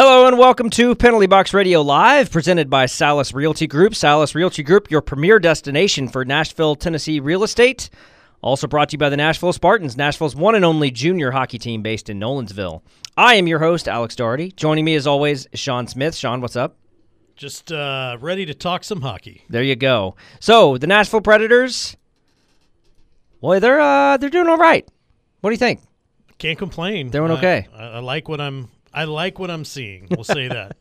Hello and welcome to Penalty Box Radio Live, presented by Sallis Realty Group. Sallis Realty Group, your premier destination for Nashville, Tennessee real estate. Also brought to you by the Nashville Spartans, Nashville's one and only junior hockey team based in Nolensville. I am your host, Alex Doherty. Joining me as always, Sean Smith. Sean, what's up? Just uh, ready to talk some hockey. There you go. So the Nashville Predators, boy, they're uh, they're doing all right. What do you think? Can't complain. Doing okay. I, I like what I'm. I like what I'm seeing. We'll say that.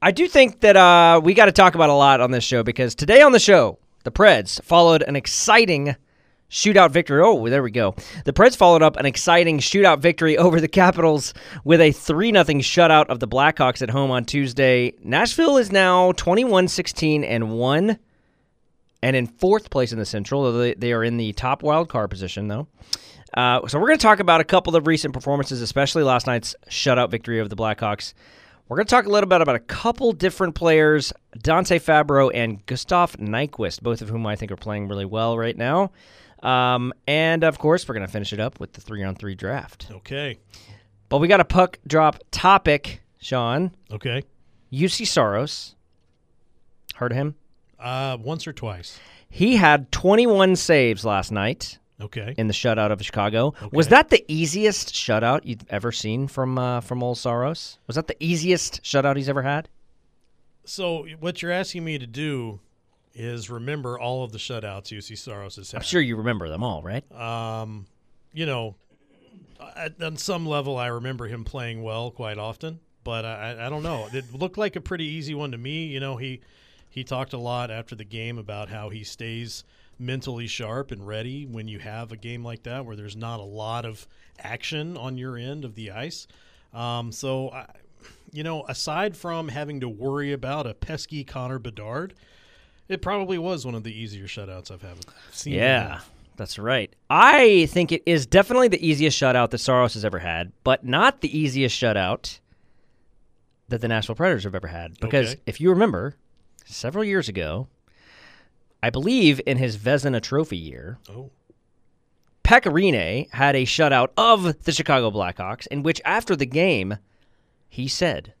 I do think that uh, we got to talk about a lot on this show because today on the show, the Preds followed an exciting shootout victory. Oh, there we go. The Preds followed up an exciting shootout victory over the Capitals with a 3 0 shutout of the Blackhawks at home on Tuesday. Nashville is now 21 16 and 1 and in fourth place in the Central. They, they are in the top wild card position, though. Uh, so we're going to talk about a couple of recent performances, especially last night's shutout victory over the Blackhawks. We're going to talk a little bit about a couple different players, Dante Fabbro and Gustav Nyquist, both of whom I think are playing really well right now. Um, and of course, we're going to finish it up with the three on three draft. Okay. But we got a puck drop topic, Sean. Okay. Juuse Saros. Heard of him? Uh, once or twice. He had 21 saves last night Okay. in the shutout of Chicago. Was that the easiest shutout you've ever seen from uh, from old Saros? Was that the easiest shutout he's ever had? So what you're asking me to do is remember all of the shutouts Juuse Saros has had. I'm sure you remember them all, right? Um, you know, at, on some level, I remember him playing well quite often, but I, I don't know. It looked like a pretty easy one to me. You know, he he talked a lot after the game about how he stays mentally sharp and ready when you have a game like that where there's not a lot of action on your end of the ice. Um, so, I, you know, aside from having to worry about a pesky Connor Bedard, it probably was one of the easier shutouts I've had seen. Yeah, that's right. I think it is definitely the easiest shutout that Saros has ever had, but not the easiest shutout that the Nashville Predators have ever had. Because Okay. if you remember, several years ago, I believe in his Vezina Trophy year, Oh, Pekka Rinne had a shutout of the Chicago Blackhawks, in which after the game, he said,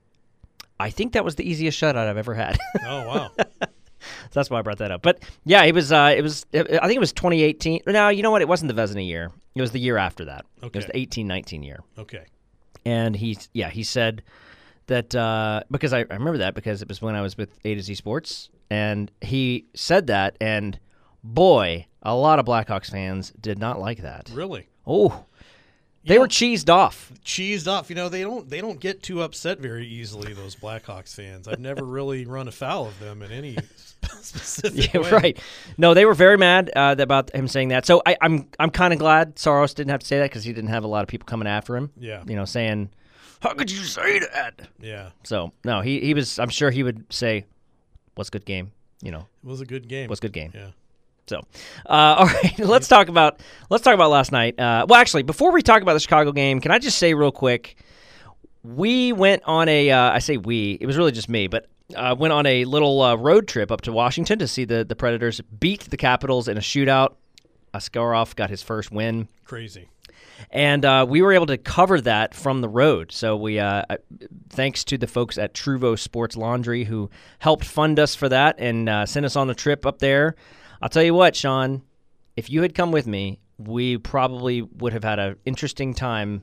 I think that was the easiest shutout I've ever had. oh wow. So that's why I brought that up. But yeah, it was. Uh, it was. I think it was 2018. No, you know what? It wasn't the Vezina year. It was the year after that. Okay. It was the 18-19 year. Okay. And he, yeah, he said that uh, because I, I remember that because it was when I was with A to Z Sports, and he said that, and boy, a lot of Blackhawks fans did not like that. Really? Oh, they You were know- cheesed off. cheesed off. You know, they don't they don't get too upset very easily. Those Blackhawks fans. I've never really run afoul of them in any specific Yeah, way. right. No, they were very mad uh, about him saying that. So I, I'm I'm kind of glad Saros didn't have to say that because he didn't have a lot of people coming after him. Yeah. You know, saying, "How could you say that?" Yeah, So no, he he was. I'm sure he would say, "What's good game?" You know, it was a good game. what's good game. Yeah. So, uh, all right, let's talk about let's talk about last night. Uh, well, actually, before we talk about the Chicago game, can I just say real quick? We went on a. Uh, I say we. It was really just me, but uh, went on a little uh, road trip up to Washington to see the the Predators beat the Capitals in a shootout. Askarov got his first win Crazy. And uh, we were able to cover that from the road. So we, uh, thanks to the folks at Truvo Sports Laundry who helped fund us for that and uh, sent us on the trip up there. I'll tell you what, Sean, if you had come with me, we probably would have had an interesting time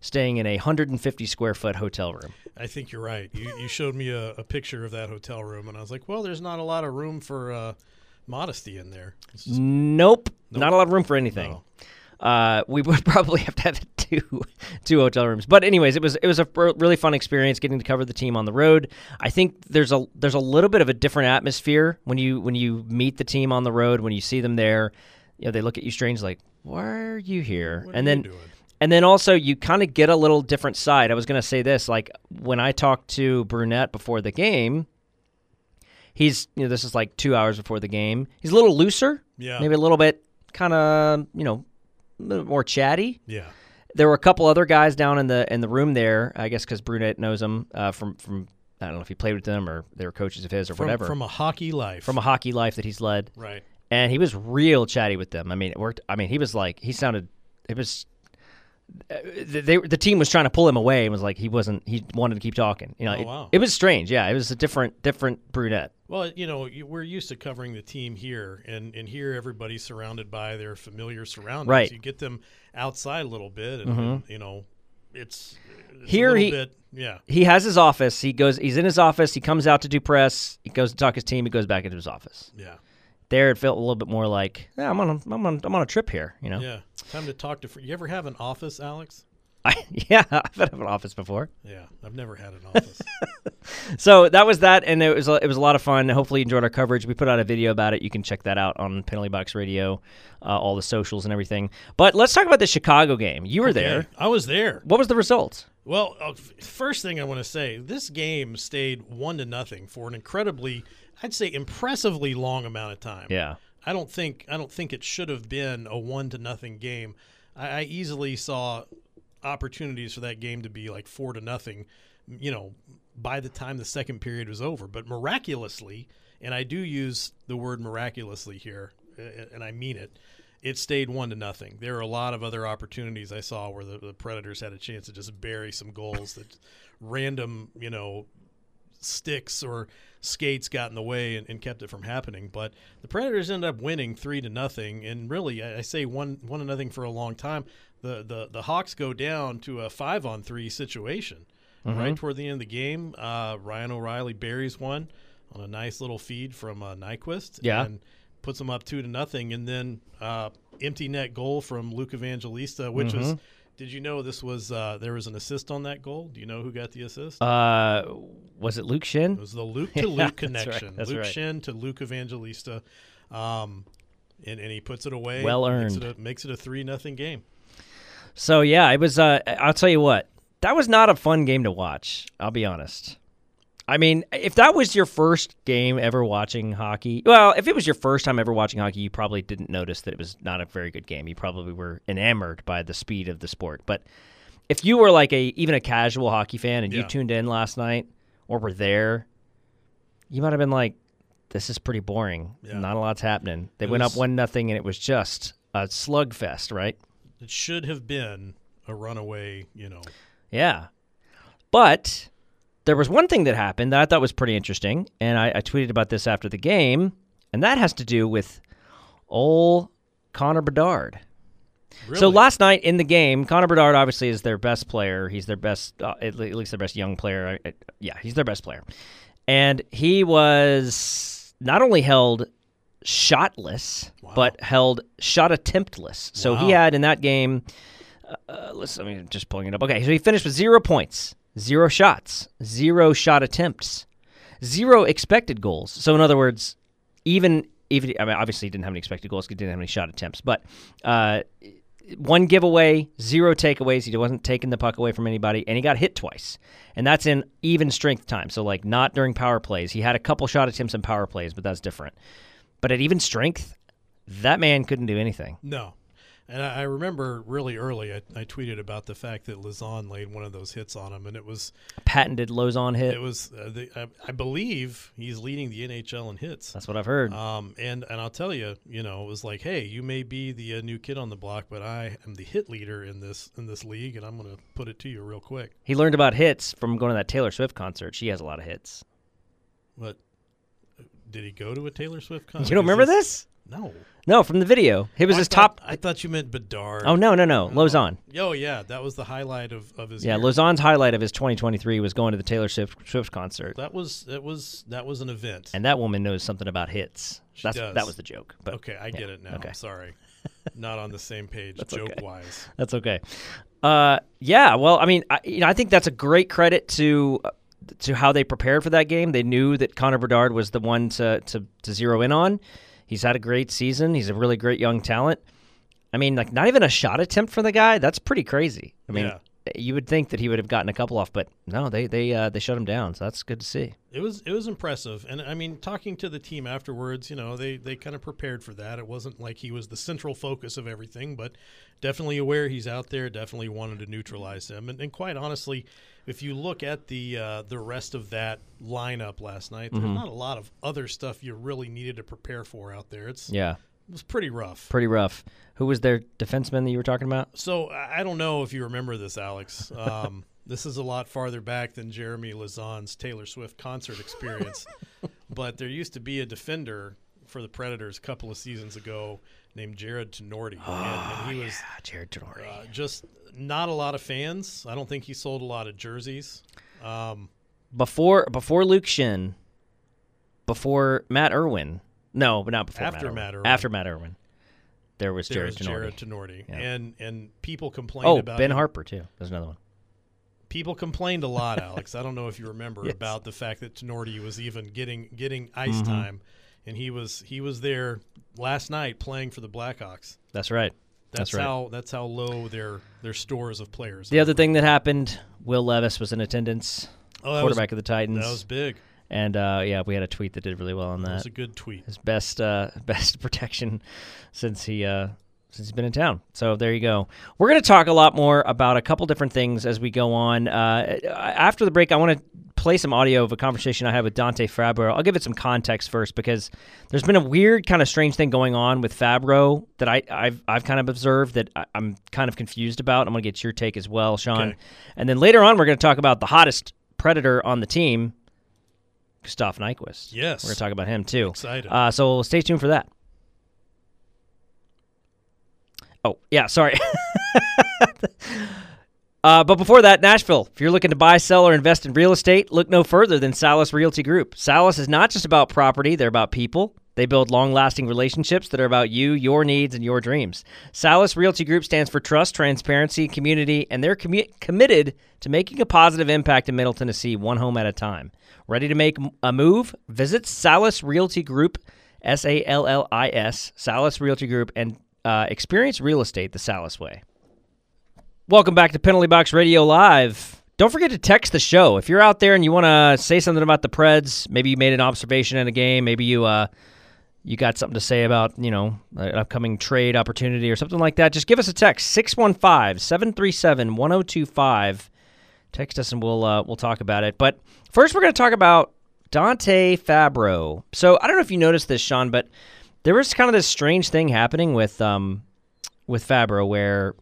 staying in a 150 square foot hotel room. I think you're right. You you showed me a, a picture of that hotel room, and I was like, well, there's not a lot of room for uh, modesty in there. Just- Nope, not a lot of room for anything. No. Uh, we would probably have to have two two hotel rooms. But anyways, it was it was a really fun experience getting to cover the team on the road. I think there's a there's a little bit of a different atmosphere when you when you meet the team on the road when you see them there. You know, they look at you strange like, "Why are you here?" What and then and then also you kind of get a little different side. I was going to say this like when I talked to Brunette before the game, he's you know this is like 2 hours before the game. He's a little looser, Yeah. maybe a little bit kind of, you know, a little more chatty. Yeah. There were a couple other guys down in the in the room there, I guess cuz Brunette knows them uh, from from I don't know if he played with them or they were coaches of his or From, whatever. from a hockey life. from a hockey life that he's led right. and he was real chatty with them. I mean, it worked. I mean, he was like he sounded. It was they, the team was trying to pull him away and was like he wasn't he wanted to keep talking. You know, Oh, it, wow. it was strange. Yeah, it was a different different brunette. Well, you know, we're used to covering the team here, and, and here everybody's surrounded by their familiar surroundings. Right. You get them outside a little bit, and, and, you know, it's, it's Here a he- bit, yeah. He has his office. He goes. He's in his office. He comes out to do press. He goes to talk his team. He goes back into his office. Yeah, There, it felt a little bit more like yeah, I'm on a, I'm on I'm on a trip here. You know. yeah. Time to talk to. fr- You ever have an office, Alex? I, yeah, I've had an office before. Yeah, I've never had an office. So that was that, and it was a, it was a lot of fun. Hopefully, you enjoyed our coverage. We put out a video about it. You can check that out on Penalty Box Radio, uh, all the socials and everything. But let's talk about the Chicago game. You were there. I was there. What was the result? Well, uh, first thing I want to say, this game stayed one to nothing for an incredibly, I'd say, impressively long amount of time. Yeah, I don't think I don't think it should have been a one to nothing game. I, I easily saw opportunities for that game to be like four to nothing. You know, by the time the second period was over, but miraculously, and I do use the word miraculously here, and I mean it. It stayed one to nothing. There are a lot of other opportunities I saw where the, the Predators had a chance to just bury some goals that random, you know, sticks or skates got in the way and, and kept it from happening. But the Predators ended up winning three to nothing, and really, I, I say one one to nothing for a long time. The the the Hawks go down to a five on three situation right toward the end of the game. Uh, Ryan O'Reilly buries one on a nice little feed from uh, Nyquist, Yeah. and puts them up two to nothing, and then uh, empty net goal from Luke Evangelista, which was. Did you know this was uh, there was an assist on that goal? Do you know who got the assist? uh, was it Luke Schenn? It was the Luke to Luke that's right, connection. that's Luke right. Schenn to Luke Evangelista. Um, and, and he puts it away. Well Makes earned. it a, makes it a 3 nothing game. So yeah, it was. Uh, I'll tell you what, that was not a fun game to watch. I'll be honest. I mean, if that was your first game ever watching hockey, well, if it was your first time ever watching hockey, you probably didn't notice that it was not a very good game. You probably were enamored by the speed of the sport. But if you were like a even a casual hockey fan and you tuned in last night or were there, you might have been like, "This is pretty boring. Yeah. Not a lot's happening." They It went was- up one nothing, and it was just a slugfest, right? It should have been a runaway, you know. Yeah. But there was one thing that happened that I thought was pretty interesting, and I, I tweeted about this after the game, and that has to do with old Connor Bedard. Really. So last night in the game, Connor Bedard obviously is their best player. He's their best, uh, at least their best young player. Uh, Yeah, he's their best player. And he was not only held shotless, Wow. but held shot attemptless. So he had in that game, uh, let's, let me just pulling it up. Okay, so he finished with zero points, zero shots, zero shot attempts, zero expected goals. So in other words, even even I mean obviously he didn't have any expected goals, he didn't have any shot attempts, but uh, one giveaway, zero takeaways. He wasn't taking the puck away from anybody, and he got hit twice, and that's in even strength time. So like not during power plays. He had a couple shot attempts in power plays, but that's different. But at even strength, that man couldn't do anything. No. And I, I remember really early, I, I tweeted about the fact that Lauzon laid one of those hits on him, and it was, Patented Lauzon hit. it was, uh, the, I, I believe he's leading the NHL in hits. That's what I've heard. Um, and and I'll tell you, you know, it was like, hey, you may be the uh, new kid on the block, but I am the hit leader in this in this league, and I'm going to put it to you real quick. he learned about hits from going to that Taylor Swift concert. She has a lot of hits. But uh, did he go to a Taylor Swift concert? You don't remember this? No. No, from the video. It was I his thought- top. I thought you meant Bedard. Oh no, no, no, Lauzon. Oh yeah, that was the highlight of, of his. Yeah, year. Lauzon's highlight of his 2023 was going to the Taylor Swift, Swift concert, That was that was that was an event. and that woman knows something about hits. She That's does. that was the joke. But okay, I get it now. okay. I'm sorry. Not on the same page, joke okay. wise. That's okay. Uh, yeah. Well, I mean, I, you know, I think that's a great credit to uh, to how they prepared for that game. They knew that Connor Bedard was the one to to, to zero in on. He's had a great season. He's a really great young talent. I mean, like not even a shot attempt for the guy. That's pretty crazy. I mean, Yeah. You would think that he would have gotten a couple off, but no, they they uh, they shut him down. So that's good to see. It was it was impressive, and I mean, talking to the team afterwards, you know, they they kind of prepared for that. It wasn't like he was the central focus of everything, but definitely aware he's out there. Definitely wanted to neutralize him, and, and quite honestly, if you look at the uh, the rest of that lineup last night, Mm-hmm. there's not a lot of other stuff you really needed to prepare for out there. It's Yeah. It was pretty rough. Pretty rough. Who was their defenseman that you were talking about? So I don't know if you remember this, Alex. Um, this is a lot farther back than Jeremy Lauzon's Taylor Swift concert experience. but there used to be a defender for the Predators a couple of seasons ago named Jarred Tinordi, and, and he was Ah, Jarred Tinordi. uh, just not a lot of fans. I don't think he sold a lot of jerseys. Um, before before Luke Schenn, before Matt Irwin. No, but not before After Matt Irwin. After Matt Irwin, there was there Jared was. Jarred Tinordi, Yeah. and and people complained Oh, about Ben him. Harpur too. There's another one. people complained a lot, Alex. I don't know if you remember Yes. about the fact that Tinordi was even getting getting ice Mm-hmm. time, and he was he was there last night playing for the Blackhawks. That's right. That's, That's right. how that's how low their their stores of players. The are. other thing that happened, Will Levis was in attendance, oh, that was, quarterback of the Titans, that was big. And uh, yeah, we had a tweet that did really well on That that. was a good tweet. His best uh, best protection since he uh, since he's been in town. So there you go. We're going to talk a lot more about a couple different things as we go on. Uh, after the break, I want to play some audio of a conversation I had with Dante Fabbro. I'll give it some context first because there's been a weird kind of strange thing going on with Fabbro that I, I've I've kind of observed that I, I'm kind of confused about. I'm going to get your take as well, Sean. Okay. And then later on, we're going to talk about the hottest predator on the team, Gustav Nyquist. Yes. We're going to talk about him too. Excited. Uh, so stay tuned for that. Oh, yeah, sorry. uh, but before that, Nashville. If you're looking to buy, sell, or invest in real estate, look no further than Sallis Realty Group. Sallis is not just about property, they're about people. They build long lasting relationships that are about you, your needs, and your dreams. Sallis Realty Group stands for trust, transparency, community, and they're commu- committed to making a positive impact in Middle Tennessee, one home at a time. Ready to make a move? Visit Sallis Realty Group, S A L L I S, Sallis Realty Group, and uh, experience real estate the Sallis way. Welcome back to Penalty Box Radio Live. Don't forget to text the show. If you're out there and you want to say something about the Preds, maybe you made an observation in a game, maybe you uh, you got something to say about, you know, an upcoming trade opportunity or something like that, just give us a text 615-737-1025. Text us and we'll uh, we'll talk about it. But first we're going to talk about Dante Fabbro. So, I don't know if you noticed this, Sean, but there was kind of this strange thing happening with um with Fabbro where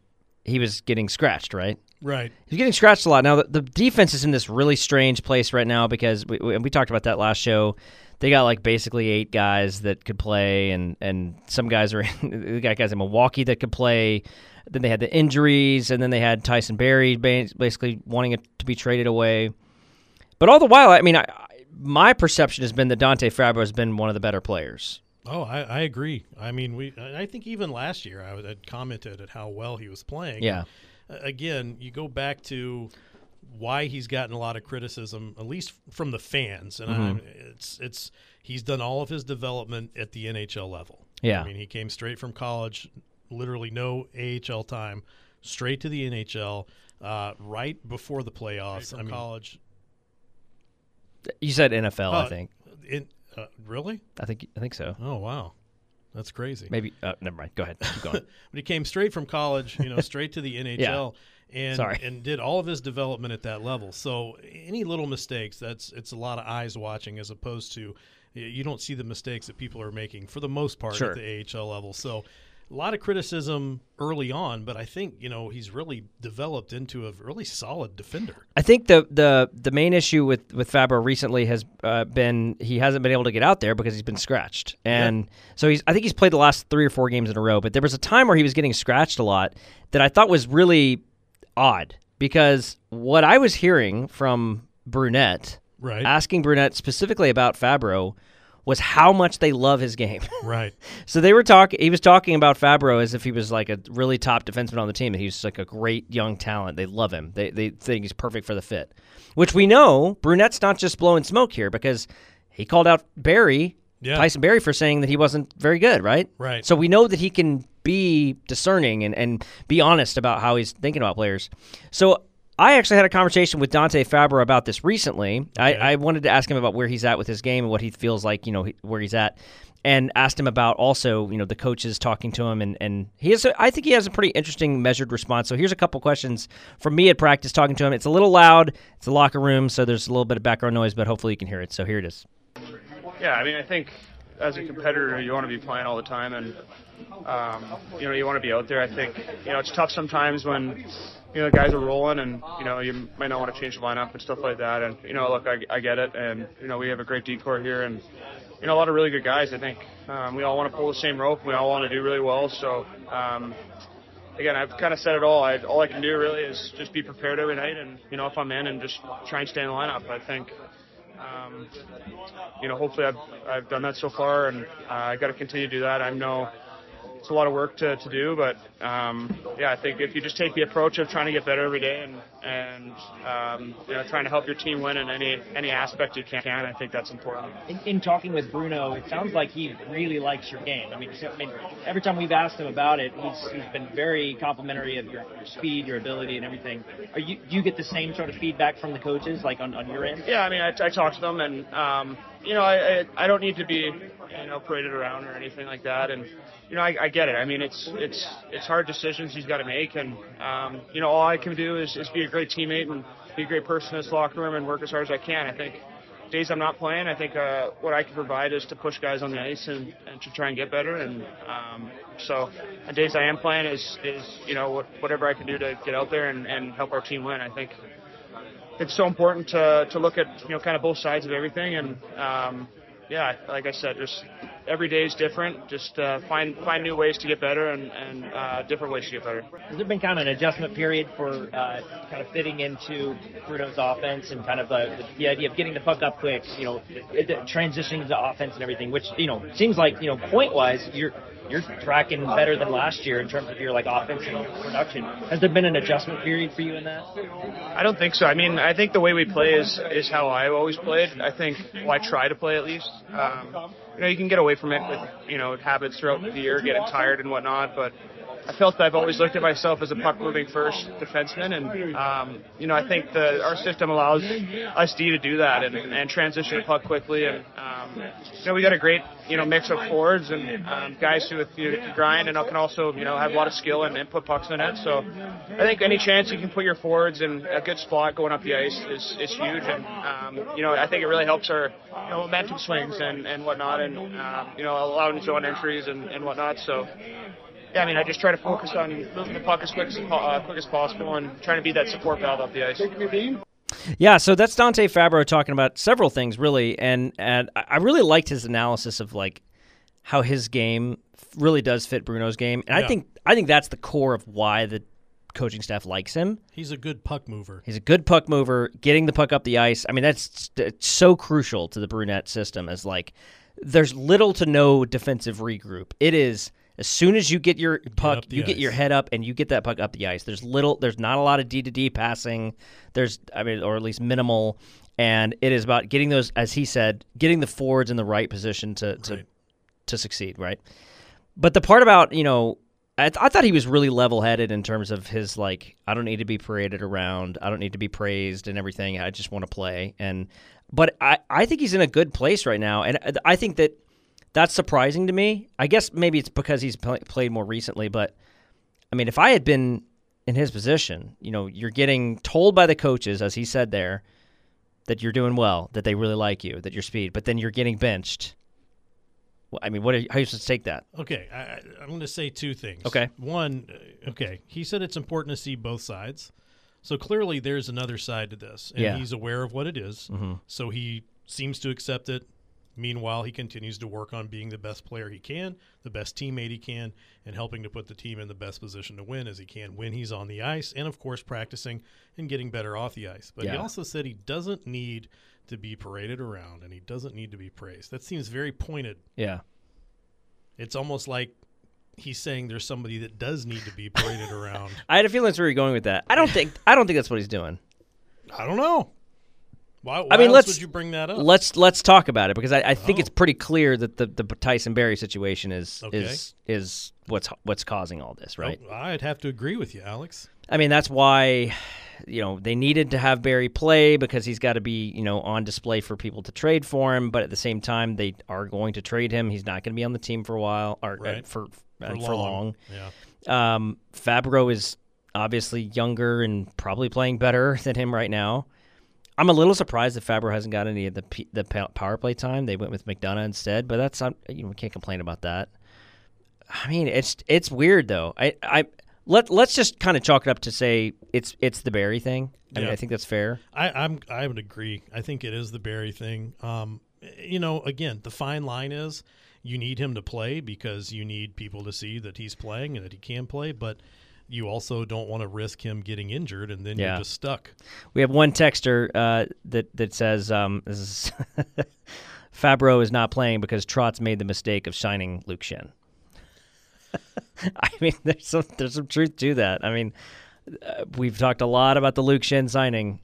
he was getting scratched, right? right. He's getting scratched a lot. Now, the, the defense is in this really strange place right now because we, we, we talked about that last show. They got like basically eight guys that could play, and, and some guys are they got guys in Milwaukee that could play. Then they had the injuries, and then they had Tyson Barrie basically wanting it to be traded away. But all the while, I mean, I, my perception has been that Dante Fabbro has been one of the better players. Oh, I, I agree. I mean, we. I think even last year I had commented at how well he was playing. Yeah. Again, you go back to why he's gotten a lot of criticism, at least from the fans, and Mm-hmm. I, it's it's he's done all of his development at the NHL level. Yeah. I mean, he came straight from college, literally no AHL time, straight to the NHL, uh, right before the playoffs. I mean, college. You said NFL, I Uh, think. In, uh, really? I think I think so. Oh wow, that's crazy. Maybe. Uh, never mind. Go ahead. Keep going. but he came straight from college, you know, straight to the NHL, and Sorry. and did all of his development at that level. So any little mistakes, that's it's a lot of eyes watching, as opposed to you don't see the mistakes that people are making for the most part Sure. at the AHL level. So a lot of criticism early on, but I think you know he's really developed into a really solid defender. I think the the the main issue with with Fabbro recently has uh, been he hasn't been able to get out there because he's been scratched, and so he's I think he's played the last three or four games in a row. But there was a time where he was getting scratched a lot that I thought was really odd because what I was hearing from Brunette Right, asking Brunette specifically about Fabbro was how much they love his game. right, So they were talking. He was talking about Fabbro as if he was like a really top defenseman on the team. That he's like a great young talent. They love him. They they think he's perfect for the fit. Which we know Brunette's not just blowing smoke here because he called out Barry, Yeah. Tyson Barrie for saying that he wasn't very good. Right. right. So we know that he can be discerning and, and be honest about how he's thinking about players. So I actually had a conversation with Dante Fabbro about this recently. Okay. I, I wanted to ask him about where he's at with his game and what he feels like, you know, where he's at. And asked him about also, you know, the coaches talking to him, and, and he has. A, I think he has a pretty interesting, measured response. So here's a couple questions from me at practice talking to him. It's a little loud. It's a locker room, so there's a little bit of background noise, but hopefully you can hear it. So here it is. Yeah, I mean, I think as a competitor, you want to be playing all the time, and um, you know you want to be out there. I think you know it's tough sometimes when you know guys are rolling, and you know you might not want to change the lineup and stuff like that. And you know, look, I, I get it, and you know we have a great decor here, and you know a lot of really good guys. I think um, we all want to pull the same rope. We all want to do really well. So. Um, again, I've kind of said it all. I, all I can do really is just be prepared every night, and you know, if I'm in, and just try and stay in the lineup. I think, um, you know, hopefully I've I've done that so far, and uh, I got to continue to do that. I know it's a lot of work to, to do, but um, yeah, I think if you just take the approach of trying to get better every day and and um, you know trying to help your team win in any any aspect you can, I think that's important. In, in talking with Bruno, it sounds like he really likes your game. I mean, I mean, every time we've asked him about it, he's, he's been very complimentary of your, your speed, your ability, and everything. Are you do you get the same sort of feedback from the coaches, like on, on your end? Yeah, I mean, I, I talk to them, and um, you know, I, I I don't need to be you know paraded around or anything like that, and you know, I, I get it. I mean, it's it's it's hard decisions he's got to make, and um, you know, all I can do is, is be a great teammate and be a great person in this locker room and work as hard as I can. I think days I'm not playing, I think uh, what I can provide is to push guys on the ice and, and to try and get better. And um, so, on days I am playing is is you know what, whatever I can do to get out there and, and help our team win. I think it's so important to to look at you know kind of both sides of everything and. Um, yeah, like I said, just every day is different. Just uh, find find new ways to get better and, and uh, different ways to get better. Has there been kind of an adjustment period for uh, kind of fitting into Bruno's offense and kind of the, the idea of getting the puck up quick, you know, transitioning to offense and everything, which you know seems like you know point wise you're you're tracking better than last year in terms of your like offensive production. Has there been an adjustment period for you in that? I don't think so. I mean, I think the way we play is is how I've always played. I think, well, I try to play at least. Um, you know, you can get away from it with you know habits throughout the year, getting tired and whatnot, but I felt that I've always looked at myself as a puck moving first defenseman, and um, you know I think the our system allows us D to do that and, and transition the puck quickly, and you know we got a great you know mix of forwards and um, guys who you know, grind and can also you know have a lot of skill and, and put pucks in the net. So I think any chance you can put your forwards in a good spot going up the ice is, is huge, and um, you know I think it really helps our you know momentum swings and, and whatnot, and um, you know allowing zone entries and, and whatnot. So yeah, I mean, I just try to focus on moving the puck as quick as, uh, quick as possible and trying to be that support valve up the ice. Yeah, so that's Dante Fabbro talking about several things really, and and I really liked his analysis of like how his game really does fit Bruno's game, and Yeah. I think I think that's the core of why the coaching staff likes him. He's a good puck mover. He's a good puck mover, getting the puck up the ice. I mean, that's so crucial to the Brunette system. As like, there's little to no defensive regroup. It is as soon as you get your puck, the you get your head up and you get that puck up the ice. There's little, there's not a lot of D to D passing. There's, I mean, or at least minimal. And it is about getting those, as he said, getting the forwards in the right position to to, Right. to succeed. Right. But the part about you know, I, th- I thought he was really level headed in terms of his like, I don't need to be paraded around. I don't need to be praised and everything. I just want to play. And but I I think he's in a good place right now, and I think that that's surprising to me. I guess maybe it's because he's pl- played more recently, but I mean, if I had been in his position, you know, you're getting told by the coaches, as he said there, that you're doing well, that they really like you, that you're speed, but then you're getting benched. Well, I mean, what are you, how are you supposed to take that? Okay, I, I'm going to say two things. Okay. One, uh, okay, he said it's important to see both sides. So clearly there's another side to this, and Yeah. he's aware of what it is, So he seems to accept it. Meanwhile, he continues to work on being the best player he can, the best teammate he can, and helping to put the team in the best position to win as he can when he's on the ice, and of course, practicing and getting better off the ice. But he also said he doesn't need to be paraded around and he doesn't need to be praised. That seems very pointed Yeah. it's almost like he's saying there's somebody that does need to be paraded around. I had a feeling that's where you're going with that. I don't think I don't think that's what he's doing. I don't know. Why, why I mean, let's would you bring that up? Let's let's talk about it because I, I think Oh. it's pretty clear that the, the Tyson Barrie situation is Okay. is is what's what's causing all this, right? Oh, I'd have to agree with you, Alex. I mean, that's why you know they needed to have Barrie play because he's got to be you know on display for people to trade for him. But at the same time, they are going to trade him. He's not going to be on the team for a while or uh, Right. for uh, For for long. Yeah. Um, Fabbro is obviously younger and probably playing better than him right now. I'm a little surprised that Fabbro hasn't got any of the P, the power play time. They went with McDonagh instead, but that's not, you know we can't complain about that. I mean, it's it's weird though. I I let let's just kind of chalk it up to say it's it's the Barrie thing. I mean, I think that's fair. I, I'm I would agree. I think it is the Barrie thing. Um, you know, again, the fine line is you need him to play because you need people to see that he's playing and that he can play, but you also don't want to risk him getting injured and then Yeah. you're just stuck. We have one texter uh, that that says um, this is Fabbro is not playing because Trotz made the mistake of signing Luke Schenn. I mean, there's some there's some truth to that. I mean, uh, we've talked a lot about the Luke Schenn signing.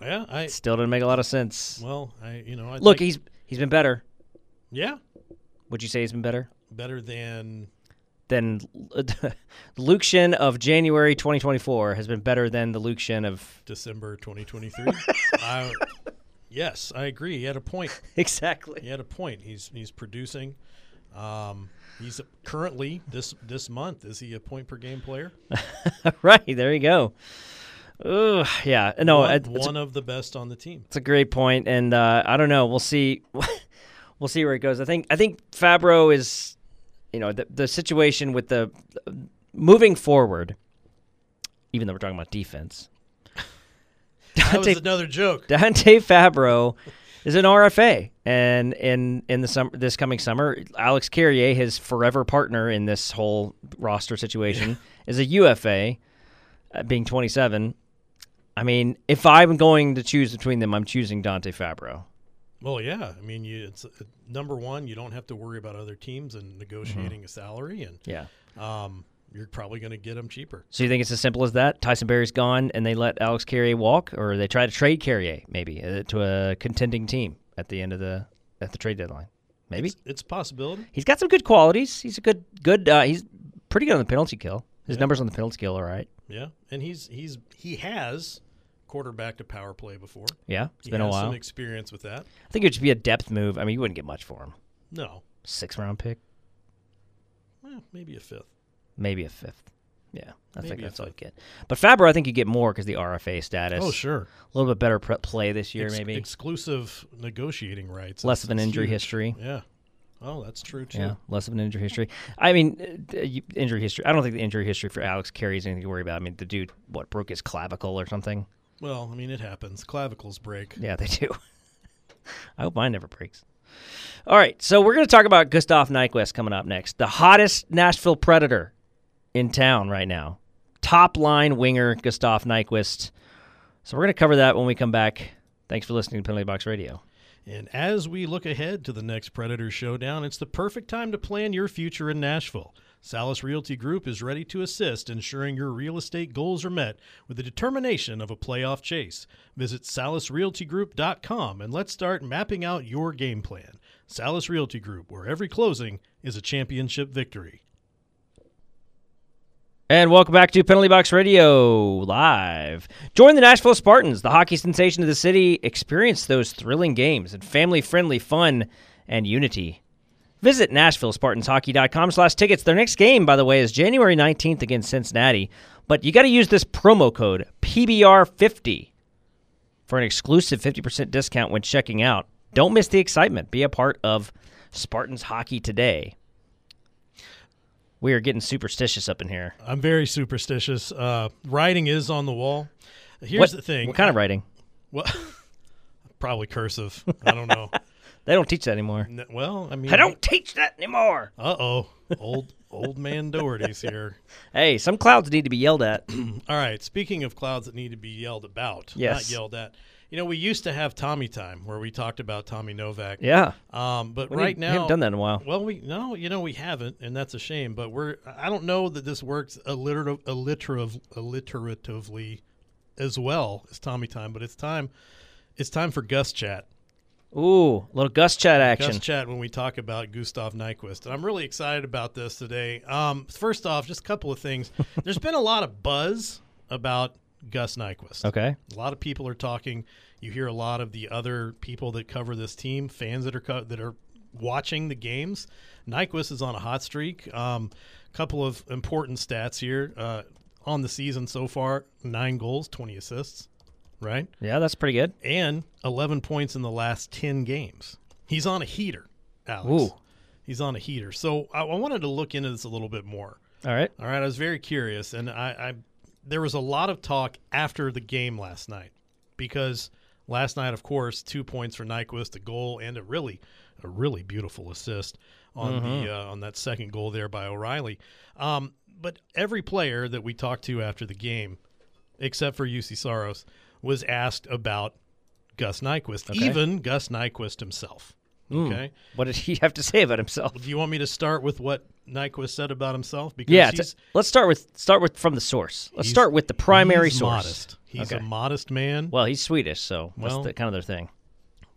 Yeah, I Still didn't make a lot of sense. well, I you know, I Look, he's he's been better. yeah, Would you say he's been better better than than Luke Schenn of January 2024 has been better than the Luke Schenn of December 2023. I, yes, I agree. He had a point. exactly. He had a point. He's he's producing. Um, he's currently this this month. Is he a point per game player? right there you go. Ugh, yeah, no, one, one of the best on the team. it's a great point, and uh, I don't know. We'll see. we'll see where it goes. I think I think Fabbro is, you know, the the situation with the moving forward. Even though we're talking about defense, That was Dante, another joke. Dante Fabbro is an RFA, and in in the summer this coming summer, Alex Carrier, his forever partner in this whole roster situation, is a UFA, uh, being 27. I mean, if I'm going to choose between them, I'm choosing Dante Fabbro. Well, yeah. I mean, you, it's uh, number one. You don't have to worry about other teams and negotiating a salary, and Yeah. um, you're probably going to get them cheaper. So you think it's as simple as that? Tyson Barrie's gone, and they let Alex Carrier walk, or they try to trade Carrier maybe uh, to a contending team at the end of the at the trade deadline. Maybe It's, it's a possibility. he's got some good qualities. He's a good good. Uh, he's pretty good on the penalty kill. His Yeah. numbers on the penalty kill are right. Yeah, and he's he's he has quarterbacked to power play before. Yeah, it's He been a while. some experience with that. I think it should be a depth move. I mean, you wouldn't get much for him. No, Six round pick, Eh, maybe a fifth. maybe a fifth. Yeah, I think Maybe a that's all you fifth. get. But Fabbro, I think you get more because the RFA status. Oh, sure. A little bit better play this year, Ex- maybe exclusive negotiating rights. less of an injury huge. history. Yeah. Oh, that's true too. Yeah, less of an injury history. I mean, uh, injury history. I don't think the injury history for Alex Carrier is anything to worry about. I mean, the dude, what broke his clavicle or something? Well, I mean, it happens. Clavicles break. Yeah, they do. I hope mine never breaks. All right, so we're going to talk about Gustav Nyquist coming up next, the hottest Nashville Predator in town right now. Top line winger Gustav Nyquist. So we're going to cover that when we come back. Thanks for listening to Penalty Box Radio. And as we look ahead to the next Predator Showdown, it's the perfect time to plan your future in Nashville. Sallis Realty Group is ready to assist, ensuring your real estate goals are met with the determination of a playoff chase. Visit salisrealtygroup.com and let's start mapping out your game plan. Sallis Realty Group, where every closing is a championship victory. And welcome back to Penalty Box Radio Live. Join the Nashville Spartans, the hockey sensation of the city. Experience those thrilling games and family-friendly fun and unity. Visit NashvilleSpartansHockey.com slash tickets. Their next game, by the way, is January 19th against Cincinnati. But you got to use this promo code PBR50 for an exclusive 50% discount when checking out. Don't miss the excitement. Be a part of Spartans hockey today. We are getting superstitious up in here. I'm very superstitious. Uh, writing is on the wall. Here's what, the thing. What kind of writing? Well, probably cursive. I don't know. They don't teach that anymore. N- well, I mean, I don't teach that anymore. Uh oh, old old man Doherty's here. Hey, some clouds need to be yelled at. All right. Speaking of clouds that need to be yelled about, Yes. not yelled at. You know, we used to have Tommy time where we talked about Tommy Novak. yeah. Um, but We right now, haven't done that in a while. Well, we no, you know, we haven't, and that's a shame. But we're I don't know that this works alliterative, alliterative, alliteratively as well as Tommy time. But it's time. It's time for Gus chat. Ooh, a little Gus chat action. Gus chat when we talk about Gustav Nyquist. And I'm really excited about this today. Um, first off, just a couple of things. There's been a lot of buzz about Gus Nyquist. Okay. A lot of people are talking. You hear a lot of the other people that cover this team, fans that are co- that are watching the games. Nyquist is on a hot streak. Um, couple of important stats here uh, on the season so far: nine goals, twenty assists. Right? Yeah, that's pretty good. And 11 points in the last 10 games. He's on a heater, Alex. Ooh. He's on a heater. So I, I wanted to look into this a little bit more. All right. All right, I was very curious, and I, I there was a lot of talk after the game last night because last night, of course, two points for Nyquist, a goal, and a really a really beautiful assist on the uh, on that second goal there by O'Reilly. Um, but every player that we talked to after the game, except for Juuse Saros, was asked about Gus Nyquist, Okay. even Gus Nyquist himself. Mm. Okay. What did he have to say about himself? Do you want me to start with what Nyquist said about himself? Because Yeah, t- let's start with start with from the source. Let's start with the primary he's source. Modest. He's Okay. a modest man. Well, he's Swedish, so Well- that's the, kind of their thing.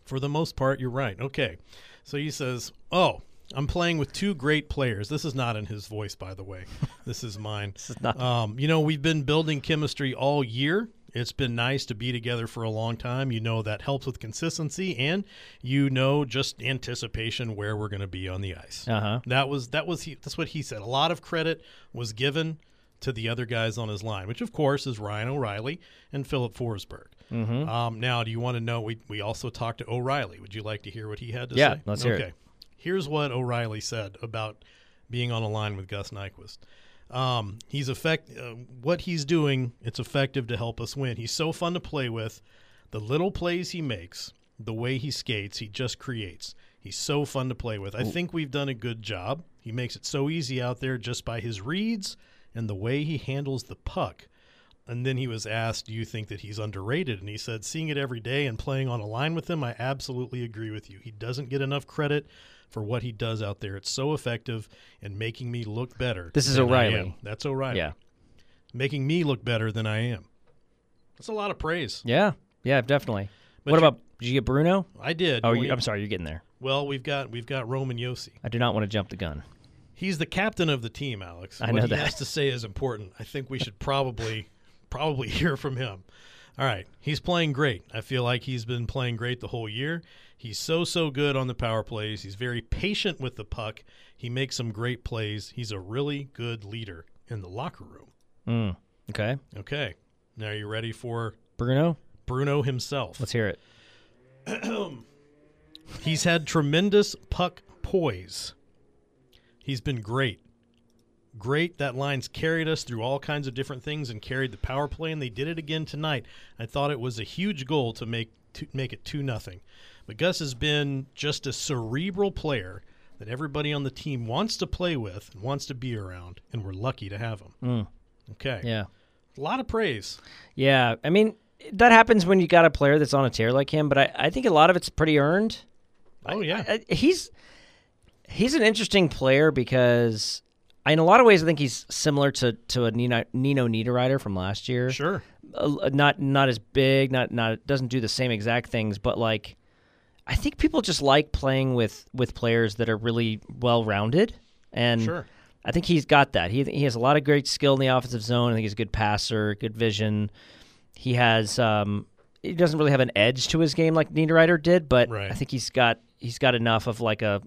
For the most part, you're right. Okay. So he says, "Oh, I'm playing with two great players." This is not in his voice, by the way. this is mine. This is not. Um, you know, we've been building chemistry all year. It's been nice to be together for a long time. You know that helps with consistency, and you know just anticipation where we're going to be on the ice. Uh huh. That was that was he, that's what he said. A lot of credit was given to the other guys on his line, which of course is Ryan O'Reilly and Filip Forsberg. Mm-hmm. Um, now, do you want to know? We we also talked to O'Reilly. Would you like to hear what he had to Yeah, say? let's hear it. okay. Here's what O'Reilly said about being on a line with Gus Nyquist. Um, he's effect. Uh, what he's doing, it's effective to help us win. He's so fun to play with. The little plays he makes, the way he skates, he just creates. He's so fun to play with. I think we've done a good job. He makes it so easy out there just by his reads and the way he handles the puck. And then he was asked, Do you think that he's underrated? And he said, Seeing it every day and playing on a line with him, I absolutely agree with you. He doesn't get enough credit for what he does out there. It's so effective in making me look better. This is O'Reilly. That's O'Reilly. Yeah. Making me look better than I am. That's a lot of praise. Yeah. Yeah. Definitely. But what about? Did you get Bruno? I did. Oh, We- I'm sorry. You're getting there. Well, we've got we've got Roman Josi. I do not want to jump the gun. He's the captain of the team, Alex. I what know he that. has to say is important. I think we should probably probably hear from him. All right, he's playing great. I feel like he's been playing great the whole year. He's so so good on the power plays. He's very patient with the puck. He makes some great plays. He's a really good leader in the locker room. Mm. Okay. Okay. Now are you ready for Bruno, Bruno himself? let's hear it. He's had tremendous puck poise. He's been great. Great. That line's carried us through all kinds of different things and carried the power play, and they did it again tonight. I thought it was a huge goal to make to make it two nothing. But Gus has been just a cerebral player that everybody on the team wants to play with and wants to be around, and we're lucky to have him. Mm. Okay. Yeah. A lot of praise. Yeah. I mean, that happens when you got a player that's on a tear like him, but I, I think a lot of it's pretty earned. Oh yeah. I- I- he's he's an interesting player because in a lot of ways I think he's similar to to a Nino, Nino Niederreiter from last year. sure. Uh, not not as big, not not doesn't do the same exact things, but like I think people just like playing with with players that are really well rounded and Sure. I think he's got that. He he has a lot of great skill in the offensive zone. I think he's a good passer, good vision. He has um he doesn't really have an edge to his game like Niederreiter did, but Right. I think he's got he's got enough of like a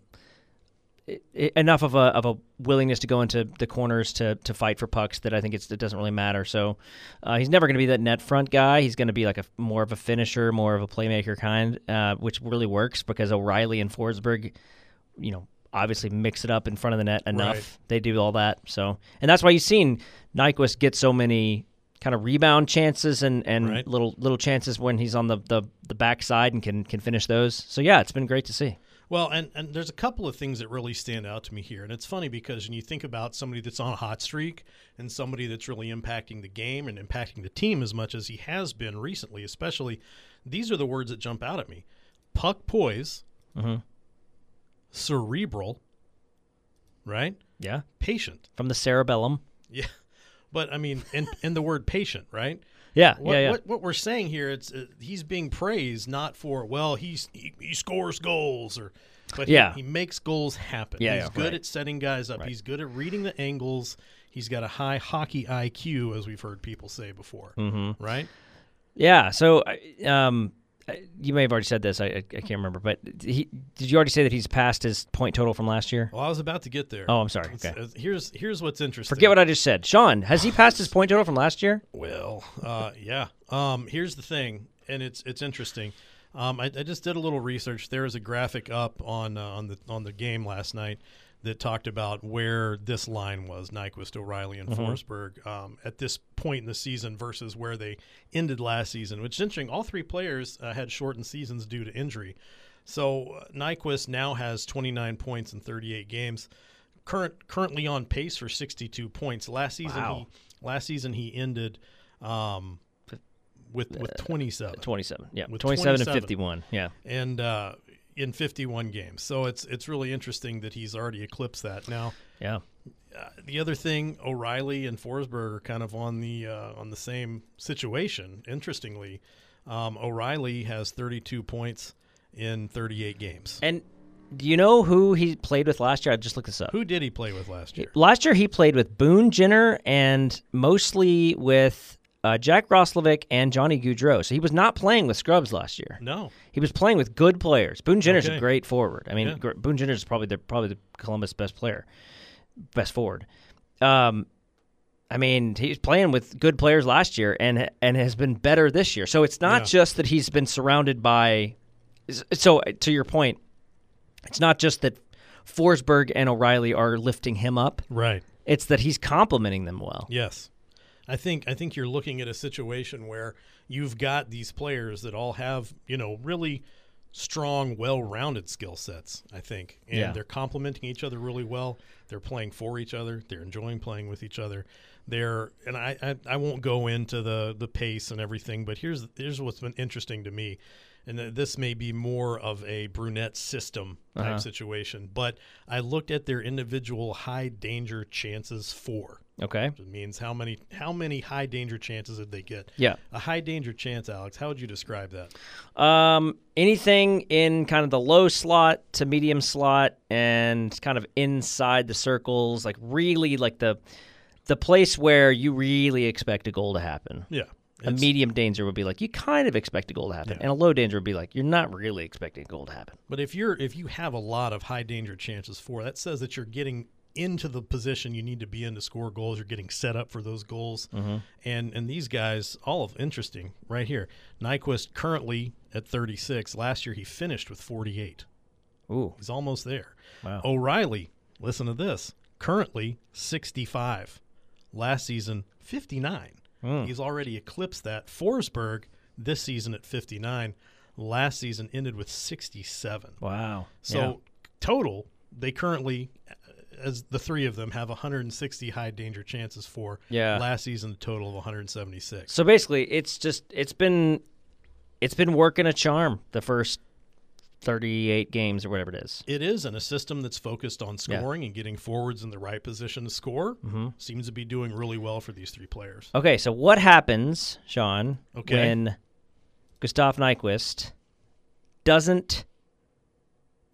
enough of a of a willingness to go into the corners to to fight for pucks that I think it's, it doesn't really matter. So uh, he's never going to be that net front guy. He's going to be like a more of a finisher, more of a playmaker kind, uh, which really works because O'Reilly and Forsberg, you know, obviously mix it up in front of the net enough. Right. They do all that. So and that's why you've seen Nyquist get so many kind of rebound chances and, and Right. little little chances when he's on the, the the backside and can can finish those. So yeah, it's been great to see. Well, and, and there's a couple of things that really stand out to me here. And it's funny because when you think about somebody that's on a hot streak and somebody that's really impacting the game and impacting the team as much as he has been recently, especially, these are the words that jump out at me puck poise, Mhm. cerebral, right? Yeah, Patient. from the cerebellum. Yeah. But I mean, and, and the word patient, right? Yeah, What, yeah, yeah. what, what we're saying here, it's uh, he's being praised not for well, he's he, he scores goals or, but Yeah. he, he makes goals happen. Yeah, he's yeah, good right. at setting guys up. Right. He's good at reading the angles. He's got a high hockey IQ, as we've heard people say before. Mhm. Right? Yeah, so um, you may have already said this. I, I, can't remember, but he, did you already say that he's passed his point total from last year? Well, I was about to get there. Oh, I'm sorry. It's- Okay. it's- here's here's what's interesting. Forget what I just said. Sean, has he passed his point total from last year? Well, uh, yeah. Um, here's the thing, and it's it's interesting. Um, I, I just did a little research. There is a graphic up on uh, on the on the game last night that talked about where this line was Nyquist, O'Reilly, and Forsberg um, at this point in the season versus where they ended last season. Which is interesting. All three players uh, had shortened seasons due to injury. So uh, Nyquist now has 29 points in 38 games. Current currently on pace for 62 points. Last season Wow. he last season he ended um, with with 27 27. Yeah. With 27, 27. and 51. Yeah. and uh, in 51 games. So it's it's really interesting that he's already eclipsed that. Now Yeah. uh, the other thing, O'Reilly and Forsberg are kind of on the uh, on the same situation. Interestingly, um, O'Reilly has 32 points in 38 games. And do you know who he played with last year? I just looked this up. Who did he play with last year? Last year he played with Boone Jenner and mostly with uh, Jack Roslovic and Johnny Gaudreau. So he was not playing with scrubs last year. No. He was playing with good players. Boone Jenner's a great forward. I mean, Yeah. gr- Boone Jenner's probably the probably the Columbus best player, best forward. Um, I mean, he's playing with good players last year and and has been better this year. So it's not Yeah. just that he's been surrounded by. So to your point, it's not just that Forsberg and O'Reilly are lifting him up. Right. It's that he's complimenting them well. Yes. I think I think you're looking at a situation where you've got these players that all have, you know, really strong, well-rounded skill sets, I think. And Yeah. they're complementing each other really well. They're playing for each other. They're enjoying playing with each other. They're and I, I, I won't go into the the pace and everything, but here's here's what's been interesting to me. And this may be more of a Brunette system type Uh-huh. situation, but I looked at their individual high danger chances for. Okay. It means how many how many high danger chances did they get? Yeah. A high danger chance, Alex. How would you describe that? Um, anything in kind of the low slot to medium slot and kind of inside the circles, like really like the the place where you really expect a goal to happen. Yeah. A medium danger would be like you kind of expect a goal to happen, Yeah. and a low danger would be like you're not really expecting a goal to happen. But if you're if you have a lot of high danger chances for, that says that you're getting into the position you need to be in to score goals. You're getting set up for those goals. Mm-hmm. And and these guys, all of interesting right here. Nyquist currently at 36. Last year he finished with 48. Ooh, He's almost there. Wow. O'Reilly, listen to this. Currently 65. Last season 59. Hmm. He's already eclipsed that. Forsberg this season at 59. Last season ended with 67. wow. So Yeah. total, they currently, as the three of them, have 160 high danger chances for. Yeah. Last season, a total of 176. So basically, it's just it's been it's been working a charm the first 38 games or whatever it is. It is in a system that's focused on Yeah. scoring and getting forwards in the right position to score. Mm-hmm. Seems to be doing really well for these three players. Okay, so what happens, Sean, Okay. when Gustav Nyquist doesn't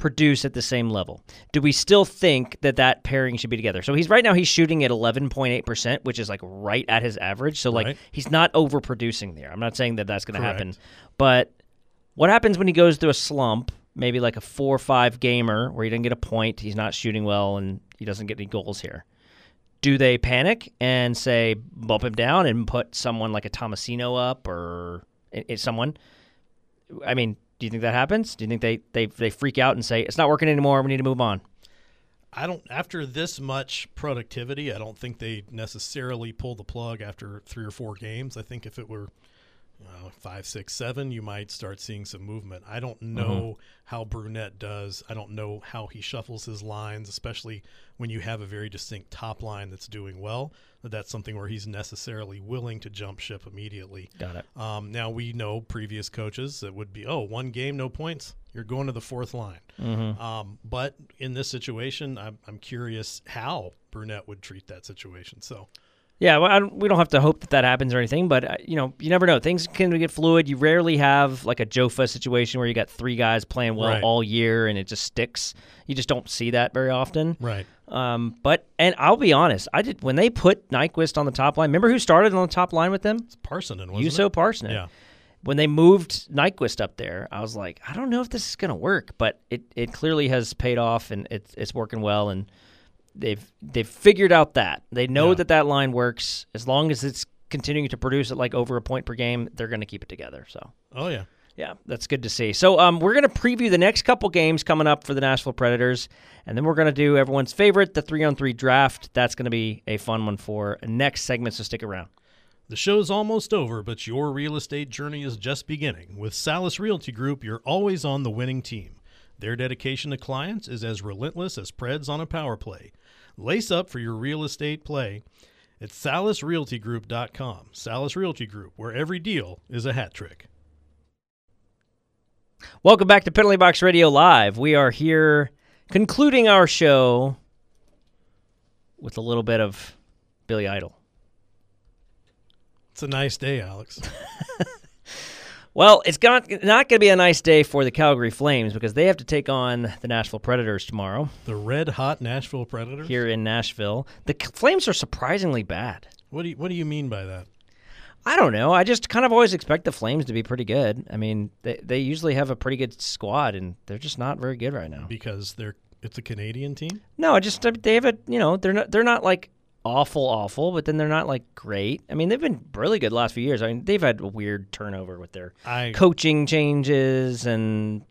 produce at the same level? Do we still think that that pairing should be together? So he's right now he's shooting at 11.8%, which is like right at his average. So like Right. he's not overproducing there. I'm not saying that that's going to happen. But what happens when he goes through a slump, maybe like a 4 or 5 gamer where he doesn't get a point, he's not shooting well and he doesn't get any goals here? do they panic and say bump him down and put someone like a Tomasino up or i- i- someone? I mean, do you think that happens? Do you think they, they they freak out and say it's not working anymore? We need to move on. I don't. After this much productivity, I don't think they necessarily pull the plug after three or four games. I think if it were uh, five, six, seven, you might start seeing some movement. I don't know how Brunette does. I don't know how he shuffles his lines, especially when you have a very distinct top line that's doing well. That that's something where he's necessarily willing to jump ship immediately. Got it. Um, now we know previous coaches that would be, oh, one game, no points. You're going to the fourth line. Um, but in this situation, I'm, I'm curious how Brunette would treat that situation. So Yeah, well, I don't, we don't have to hope that that happens or anything, but uh, you know, you never know. Things can get fluid. You rarely have like a Jofa situation where you got three guys playing well Right. all year and it just sticks. You just don't see that very often. right, Um, but and I'll be honest, I did when they put Nyquist on the top line. Remember who started on the top line with them? it's Parssinen, wasn't Juuso it? Yeah, when they moved Nyquist up there, I was like, I don't know if this is going to work, but it, it clearly has paid off and it's it's working well and they've they've figured out that they know Yeah. that that line works as long as it's continuing to produce at like over a point per game. They're going to keep it together. So Oh yeah. yeah, that's good to see. So um, we're going to preview the next couple games coming up for the Nashville Predators, and then we're going to do everyone's favorite, the three on three draft. That's going to be a fun one for next segment. So stick around. The show's almost over, but your real estate journey is just beginning. With Sallis Realty Group, you're always on the winning team. Their dedication to clients is as relentless as Preds on a power play. Lace up for your real estate play at sallisrealtygroup.com. Sallis Realty Group, where every deal is a hat trick. Welcome back to Penalty Box Radio Live. We are here concluding our show with a little bit of Billy Idol. It's a nice day, Alex. Well, it's got, not going to be a nice day for the Calgary Flames because they have to take on the Nashville Predators tomorrow The red hot Nashville Predators. here in Nashville. The C- Flames are surprisingly bad. What do you What do you mean by that? I don't know. I just kind of always expect the Flames to be pretty good. I mean, they they usually have a pretty good squad, and they're just not very good right now. Because they're it's a Canadian team. No, I just uh, they have a you know they're not they're not like awful awful, but then they're not like great. I mean, they've been really good the last few years. I mean, they've had a weird turnover with their I coaching changes and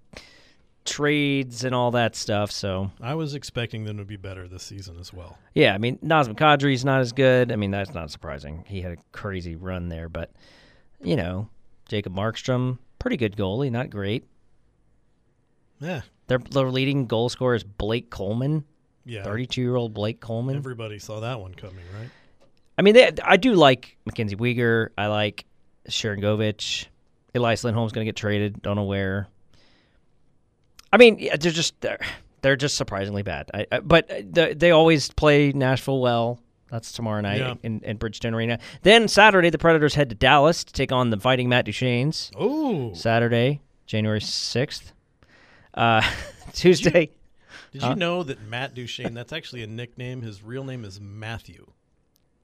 trades and all that stuff. So I was expecting them to be better this season as well. yeah, I mean, Nazem Kadri's not as good. I mean, that's not surprising. He had a crazy run there, but you know, Jacob Markstrom, pretty good goalie, not great. Yeah, Their, their leading goal scorer is Blake Coleman, yeah. 32 year old Blake Coleman. Everybody saw that one coming, right? I mean, they, I do like Mackenzie Weegar. I like Sharangovich. Elias Lindholm's going to get traded. Don't know where. I mean, yeah, they're just they're, they're just surprisingly bad. I, I, but they, they always play Nashville well. That's tomorrow night Yeah. in, in Bridgestone Arena. Then Saturday, the Predators head to Dallas to take on the Fighting Matt Duchenes. Oh, Saturday, January sixth. Uh, Tuesday. Did Huh? you know that Matt Duchene? That's actually a nickname. His real name is Matthew.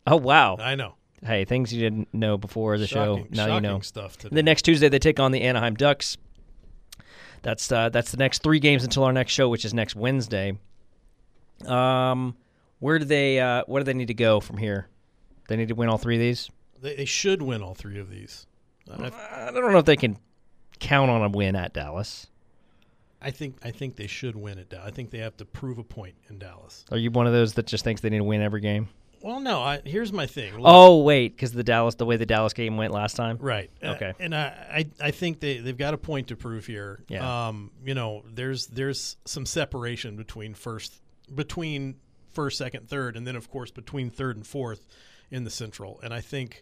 Oh wow! I know. Hey, things you didn't know before the show. Shocking- Now you know. stuff today. The next Tuesday they take on the Anaheim Ducks. That's uh, that's the next three games until our next show, which is next Wednesday. Um, where do they uh, where do they need to go from here? They need to win all three of these. they, they should win all three of these. I, I don't know if they can count on a win at Dallas. I think I think they should win it. Dallas. I think they have to prove a point in Dallas. Are you one of those that just thinks they need to win every game? Well, no. I, here's my thing. Look, Oh wait, because the Dallas the way the Dallas game went last time. Right. Uh, Okay. and I, I, I think they, they've got a point to prove here. Yeah. Um, you know, there's there's some separation between first between first, second, third, and then of course between third and fourth in the central. And I think,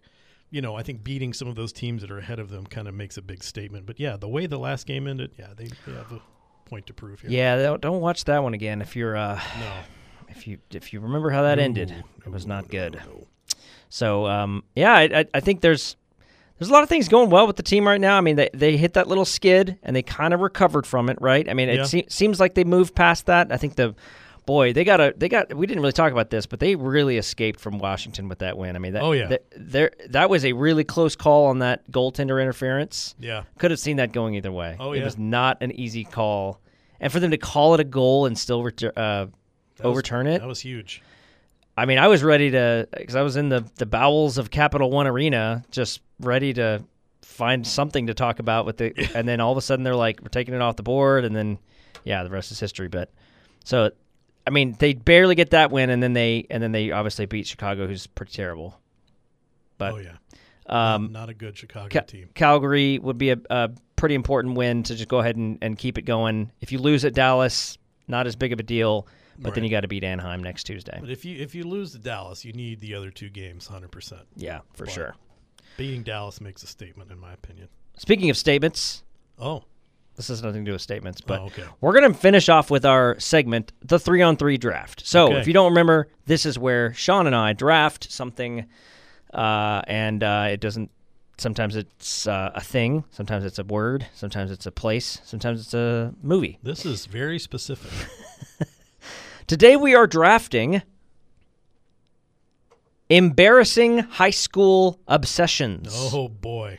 you know, I think beating some of those teams that are ahead of them kind of makes a big statement. But yeah, the way the last game ended, yeah, they, they have a point to prove here. Yeah, don't, don't watch that one again if you're uh, No. if you if you remember how that ended. No, It was not no, good. no. So um, yeah, I, I, I think there's there's a lot of things going well with the team right now. I mean, they they hit that little skid and they kind of recovered from it, right? I mean, it Yeah. se- seems like they moved past that. I think the boy they got a they got we didn't really talk about this, but they really escaped from Washington with that win. I mean, that, Oh, yeah. that, there that was a really close call on that goaltender interference. Yeah. Could have seen that going either way. Oh, It yeah. was not an easy call, and for them to call it a goal and still retur- uh, That was- overturn it. That was huge. I mean, I was ready to because I was in the the bowels of Capital One Arena, just ready to find something to talk about with the, and then all of a sudden they're like, we're taking it off the board, and then yeah, the rest is history. But so, I mean, they barely get that win, and then they and then they obviously beat Chicago, who's pretty terrible. But oh yeah. um, not a good Chicago Ca- team. Calgary would be a, a pretty important win to just go ahead and, and keep it going. If you lose at Dallas, not as big of a deal, but then you got to beat Anaheim next Tuesday. But if you if you lose to Dallas, you need the other two games, hundred percent. Yeah, for Right. sure. Beating Dallas makes a statement, in my opinion. Speaking of statements, Oh, this has nothing to do with statements, but oh, okay. we're going to finish off with our segment, the three on three draft. So, Okay. if you don't remember, this is where Sean and I draft something, uh, and uh, it doesn't. Sometimes it's uh, a thing, sometimes it's a word, sometimes it's a place, sometimes it's a movie. This is very specific. Today we are drafting embarrassing high school obsessions. oh boy.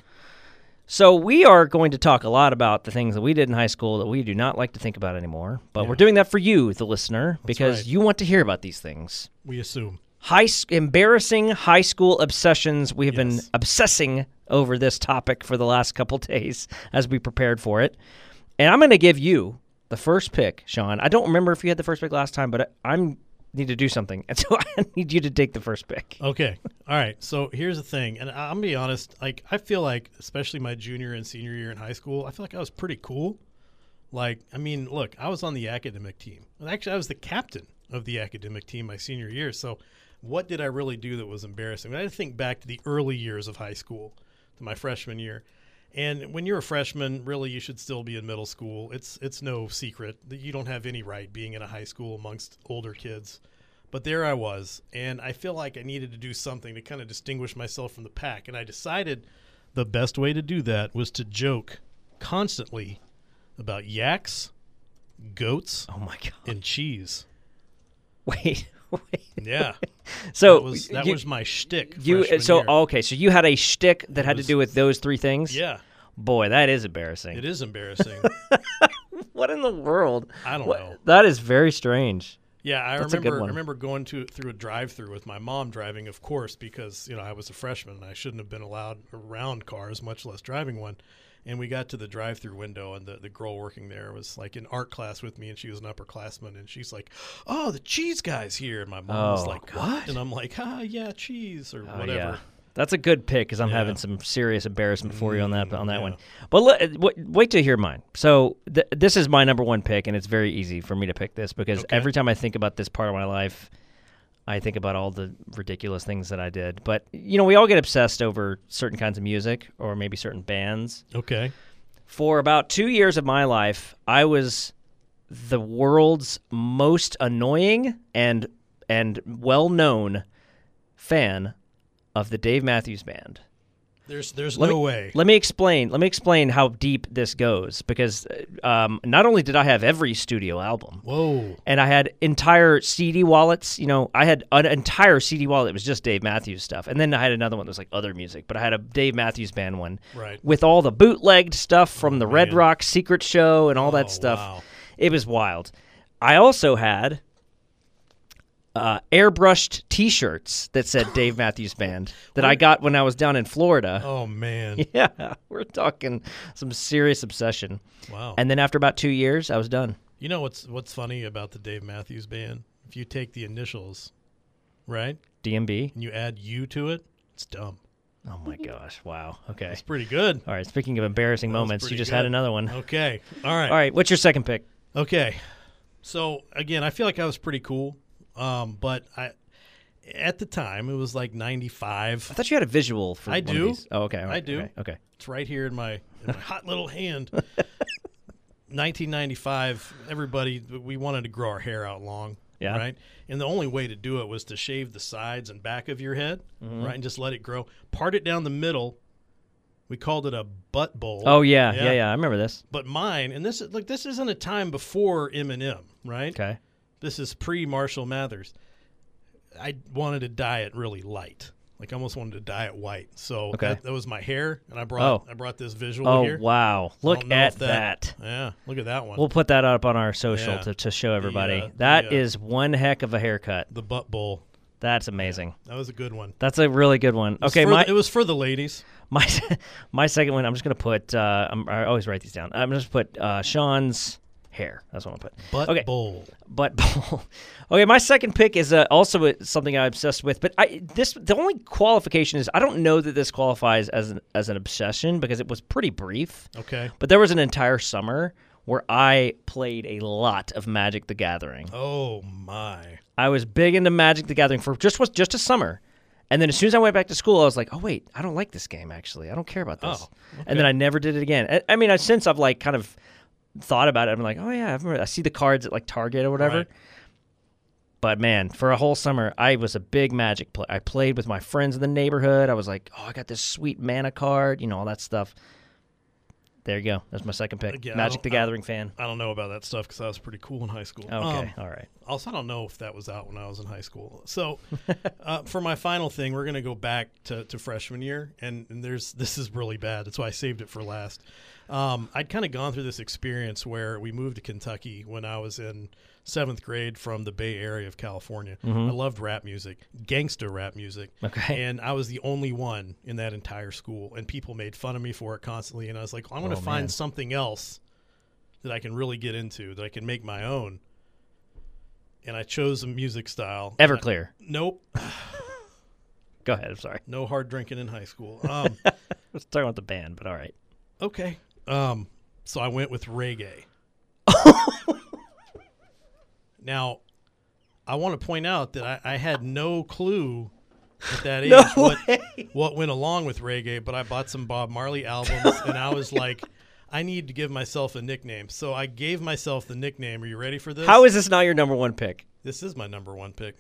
So we are going to talk a lot about the things that we did in high school that we do not like to think about anymore. But we're doing that for you, the listener, because right. you want to hear about these things. We assume. High embarrassing high school obsessions. We have been obsessing over this topic for the last couple days as we prepared for it. And I'm going to give you the first pick, Sean. I don't remember if you had the first pick last time, but I'm need to do something, and so I need you to take the first pick. Okay. All right. So here's the thing, and I'm gonna be honest. Like I feel like, especially my junior and senior year in high school, I feel like I was pretty cool. Like I mean, look, I was on the academic team. And actually, I was the captain of the academic team my senior year. So, what did I really do that was embarrassing? I had to think back to the early years of high school, to my freshman year. And when you're a freshman, really, you should still be in middle school. It's it's no secret that you don't have any right being in a high school amongst older kids. But there I was, and I feel like I needed to do something to kind of distinguish myself from the pack. And I decided the best way to do that was to joke constantly about yaks, goats, Oh my god! and cheese. Wait, wait. Yeah, So that was that you, was my shtick. you so year. okay. So you had a shtick that had was- to do with those three things. yeah, Boy, that is embarrassing. it is embarrassing. What in the world? I don't What- know. That is very strange. Yeah, I That's remember. I remember going to through a drive-through with my mom driving, of course, because you know I was a freshman and I shouldn't have been allowed around cars, much less driving one. And we got to the drive-through window, and the, the girl working there was like in art class with me, and she was an upperclassman, and she's like, "Oh, the cheese guy's here," and my mom was Oh, like, what? And I'm like, "Ah, yeah, cheese or Oh, whatever." yeah. That's a good pick because I'm Yeah. having some serious embarrassment for you on that on that yeah. one. But wait, wait to hear mine. So th- this is my number one pick, and it's very easy for me to pick this because Okay. every time I think about this part of my life, I think about all the ridiculous things that I did. But you know, we all get obsessed over certain kinds of music or maybe certain bands. Okay. For about two years of my life, I was the world's most annoying and and well known fan of the Dave Matthews Band. There's there's Let no me, way. Let me explain. Let me explain how deep this goes because uh, um, not only did I have every studio album, Whoa. and I had entire CD wallets. You know, I had an entire CD wallet. It was just Dave Matthews stuff, and then I had another one that was like other music. But I had a Dave Matthews Band one Right. with all the bootlegged stuff from the Red man. Rock Secret Show and all that Oh, stuff. wow. It was wild. I also had uh, airbrushed T-shirts that said Dave Matthews Band that I got when I was down in Florida. Oh man. Yeah, we're talking some serious obsession. Wow. And then after about two years, I was done. You know what's what's funny about the Dave Matthews Band? If you take the initials, right, DMB. and you add U to it, it's dumb. Oh my gosh! Wow. Okay. It's pretty good. All right. Speaking of embarrassing That moments, you just had another one. Okay. All right. All right. What's your second pick? Okay. So again, I feel like I was pretty cool, um, but I at the time it was like '95. I thought you had a visual for. I do. Oh, okay. I do. Okay. okay. It's right here in my in my hot little hand. 1995. Everybody, we wanted to grow our hair out long. Yeah. Right. And the only way to do it was to shave the sides and back of your head, Mm-hmm. right, and just let it grow. Part it down the middle. We called it a butt bowl. Oh yeah, yeah, yeah. I remember this. But mine, and this is like this isn't a time before Eminem, right? Okay. This is pre Marshall Mathers. I wanted to dye it really light. Like I almost wanted to dye it white. So Okay. that, that was my hair, and I brought Oh. I brought this visual Oh here. wow! Look at if that. Yeah, look at that one. We'll put that up on our social Yeah. to, to show everybody. uh, That the, uh, is one heck of a haircut. the butt bowl. That's amazing. That was a good one. That's a really good one. It Okay, for my the- it was for the ladies. my my second one. I'm just gonna put. Uh, I'm, I always write these down. I'm just put uh, Sean's hair. That's what I'm gonna put. Butt okay, bowl. butt bowl. okay, my second pick is uh, also a, something I'm obsessed with. But I this the only qualification is I don't know that this qualifies as an as an obsession because it was pretty brief. Okay. But there was an entire summer where I played a lot of Magic the Gathering. Oh my. I was big into Magic the Gathering for just was just a summer. And then as soon as I went back to school, I was like, "Oh wait, I don't like this game. Actually, I don't care about this." Oh, And then I never did it again. I, I mean, I, since I've like kind of thought about it, I'm like, "Oh yeah, I, remember, I see the cards at like Target or whatever." Right. But man, for a whole summer, I was a big Magic player. I played with my friends in the neighborhood. I was like, "Oh, I got this sweet mana card," you know, all that stuff. There you go. That's my second pick. I Magic the don't- I- Gathering fan. I don't know about that stuff because I was pretty cool in high school. Okay, Um, all right. Also, I don't know if that was out when I was in high school. So, uh, for my final thing, we're going to go back to, to freshman year, and, and there's this is really bad. That's why I saved it for last. Um, I'd kind of gone through this experience where we moved to Kentucky when I was in seventh grade from the Bay Area of California. I loved rap music, gangster rap music. Okay. And I was the only one in that entire school, and people made fun of me for it constantly. And I was like, I'm going to Oh, find man. something else that I can really get into, that I can make my own. And I chose a music style. Everclear. Nope. Go ahead. I'm sorry. No hard drinking in high school. Um, I was talking about the band, but all right. okay. Um, so I went with reggae. now, I want to point out that I, I had no clue at that age No what, what went along with reggae, but I bought some Bob Marley albums and I was like, I need to give myself a nickname. So I gave myself the nickname. Are you ready for this? How is this not your number one pick? This is my number one pick.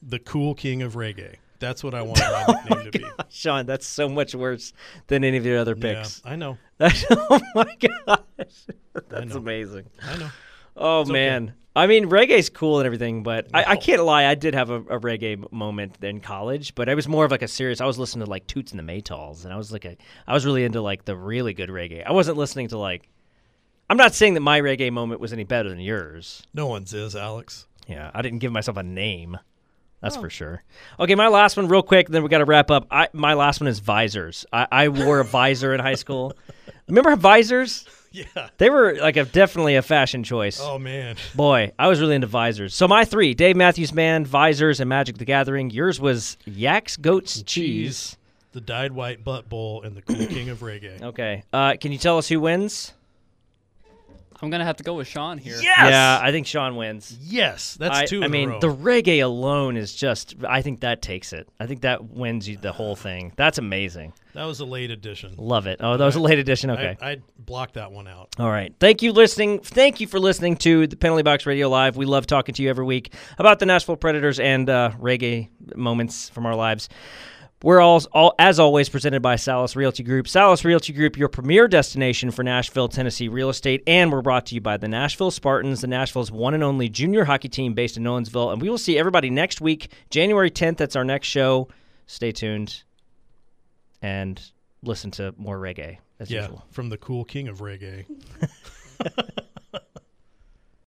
The cool king of reggae. That's what I want oh my nickname to be. Sean, that's so much worse than any of your other Yeah, picks. I know. oh my gosh. That's know. amazing. I know. Oh okay. man. I mean, reggae's cool and everything, but I, I can't lie. I did have a, a reggae moment in college, but I was more of like a serious. I was listening to like Toots and the Maytals, and I was like, a, I was really into like the really good reggae. I wasn't listening to like. I'm not saying that my reggae moment was any better than yours. No one's is, Alex. Yeah, I didn't give myself a name. That's Oh. for sure. Okay, my last one, real quick. Then we got to wrap up. I, my last one is visors. I, I wore a visor in high school. Remember visors? Yeah. They were like a definitely a fashion choice. Oh man. Boy, I was really into visors. So my three: Dave Matthews Band, visors, and Magic the Gathering. Yours was yaks, goats, cheese. The dyed white butt bowl and the cool king of reggae. Okay. Uh, can you tell us who wins? I'm gonna have to go with Sean here. Yes! Yeah, I think Sean wins. Yes, that's I, two. I in mean, a row. the reggae alone is just. I think that takes it. I think that wins you the whole thing. That's amazing. that was a late edition. Love it. Oh, that was a late edition. Okay. I, I blocked that one out. All right. Thank you listening. Thank you for listening to the Penalty Box Radio Live. We love talking to you every week about the Nashville Predators and uh, reggae moments from our lives. We're all, all, as always, presented by Sallis Realty Group. Sallis Realty Group, your premier destination for Nashville, Tennessee real estate. And we're brought to you by the Nashville Spartans, the Nashville's one and only junior hockey team based in Owensville. And we will see everybody next week, January 10th. That's our next show. Stay tuned and listen to more reggae as Yeah, usual. from the cool king of reggae.